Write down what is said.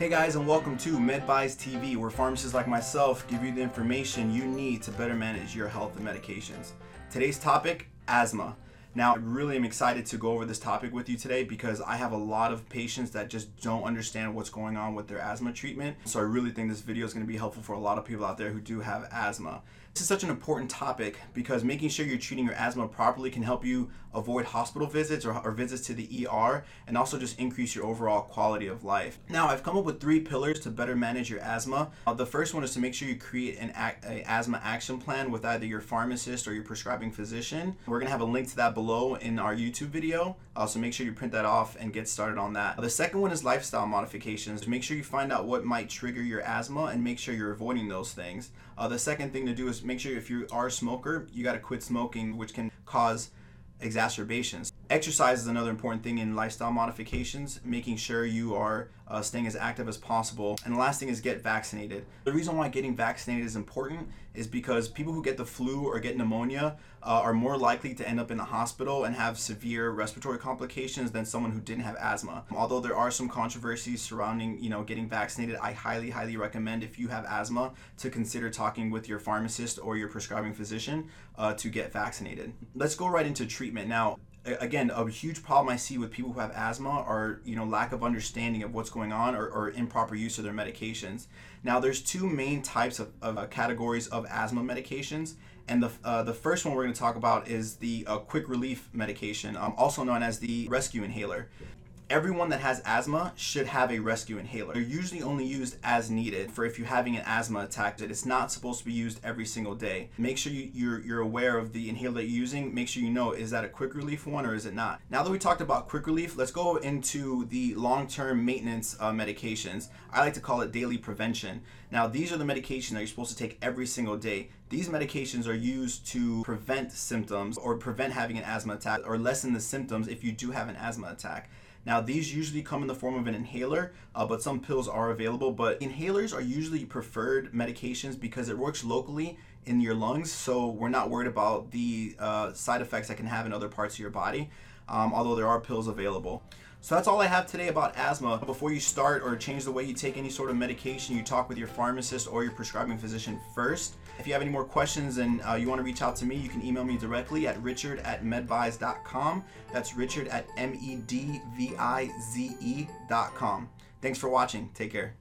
Hey guys, and welcome to MedVize TV, where pharmacists like myself give you the information you need to better manage your health and medications. Today's topic asthma. Now, I really am excited to go over this topic with you today because I have a lot of patients that just don't understand what's going on with their asthma treatment. So, I really think this video is going to be helpful for a lot of people out there who do have asthma. This is such an important topic because making sure you're treating your asthma properly can help you avoid hospital visits or, or, visits to the ER and also just increase your overall quality of life. Now, I've come up with three pillars to better manage your asthma. Uh, the first one is to make sure you create an a asthma action plan with either your pharmacist or your prescribing physician. We're going to have a link to that below in our YouTube video, uh, so make sure you print that off and get started on that. The second one is lifestyle modifications. Make sure you find out what might trigger your asthma and make sure you're avoiding those things. Uh, the second thing to do is make sure if you are a smoker, you got to quit smoking, which can cause exacerbations. Exercise is another important thing in lifestyle modifications, making sure you are uh, staying as active as possible. And the last thing is get vaccinated. The reason why getting vaccinated is important is because people who get the flu or get pneumonia uh, are more likely to end up in the hospital and have severe respiratory complications than someone who didn't have asthma. Although there are some controversies surrounding, you know, getting vaccinated, I highly, highly recommend if you have asthma to consider talking with your pharmacist or your prescribing physician uh, to get vaccinated. Let's go right into treatment now again a huge problem i see with people who have asthma are you know lack of understanding of what's going on or, or improper use of their medications. Now there's two main types of, of uh, categories of asthma medications and the, uh, the first one we're going to talk about is the uh, quick relief medication um, also known as the rescue inhaler everyone that has asthma should have a rescue inhaler. They're usually only used as needed for if you're having an asthma attack. That It's not supposed to be used every single day. Make sure you, you're, you're aware of the inhaler that you're using. Make sure you know is that a quick relief one or is it not. Now that we talked about quick relief, let's go into the long-term maintenance uh, medications. I like to call it daily prevention. Now these are the medications that you're supposed to take every single day. These medications are used to prevent symptoms or prevent having an asthma attack or lessen the symptoms if you do have an asthma attack. Now, these usually come in the form of an inhaler, uh, but some pills are available. But inhalers are usually preferred medications because it works locally in your lungs, so we're not worried about the uh, side effects that can have in other parts of your body, um, although there are pills available. So that's all I have today about asthma. Before you start or change the way you take any sort of medication, you talk with your pharmacist or your prescribing physician first. If you have any more questions and uh, you want to reach out to me, you can email me directly at richard at medvize.com. That's richard at M E D V I Z E.com. Thanks for watching. Take care.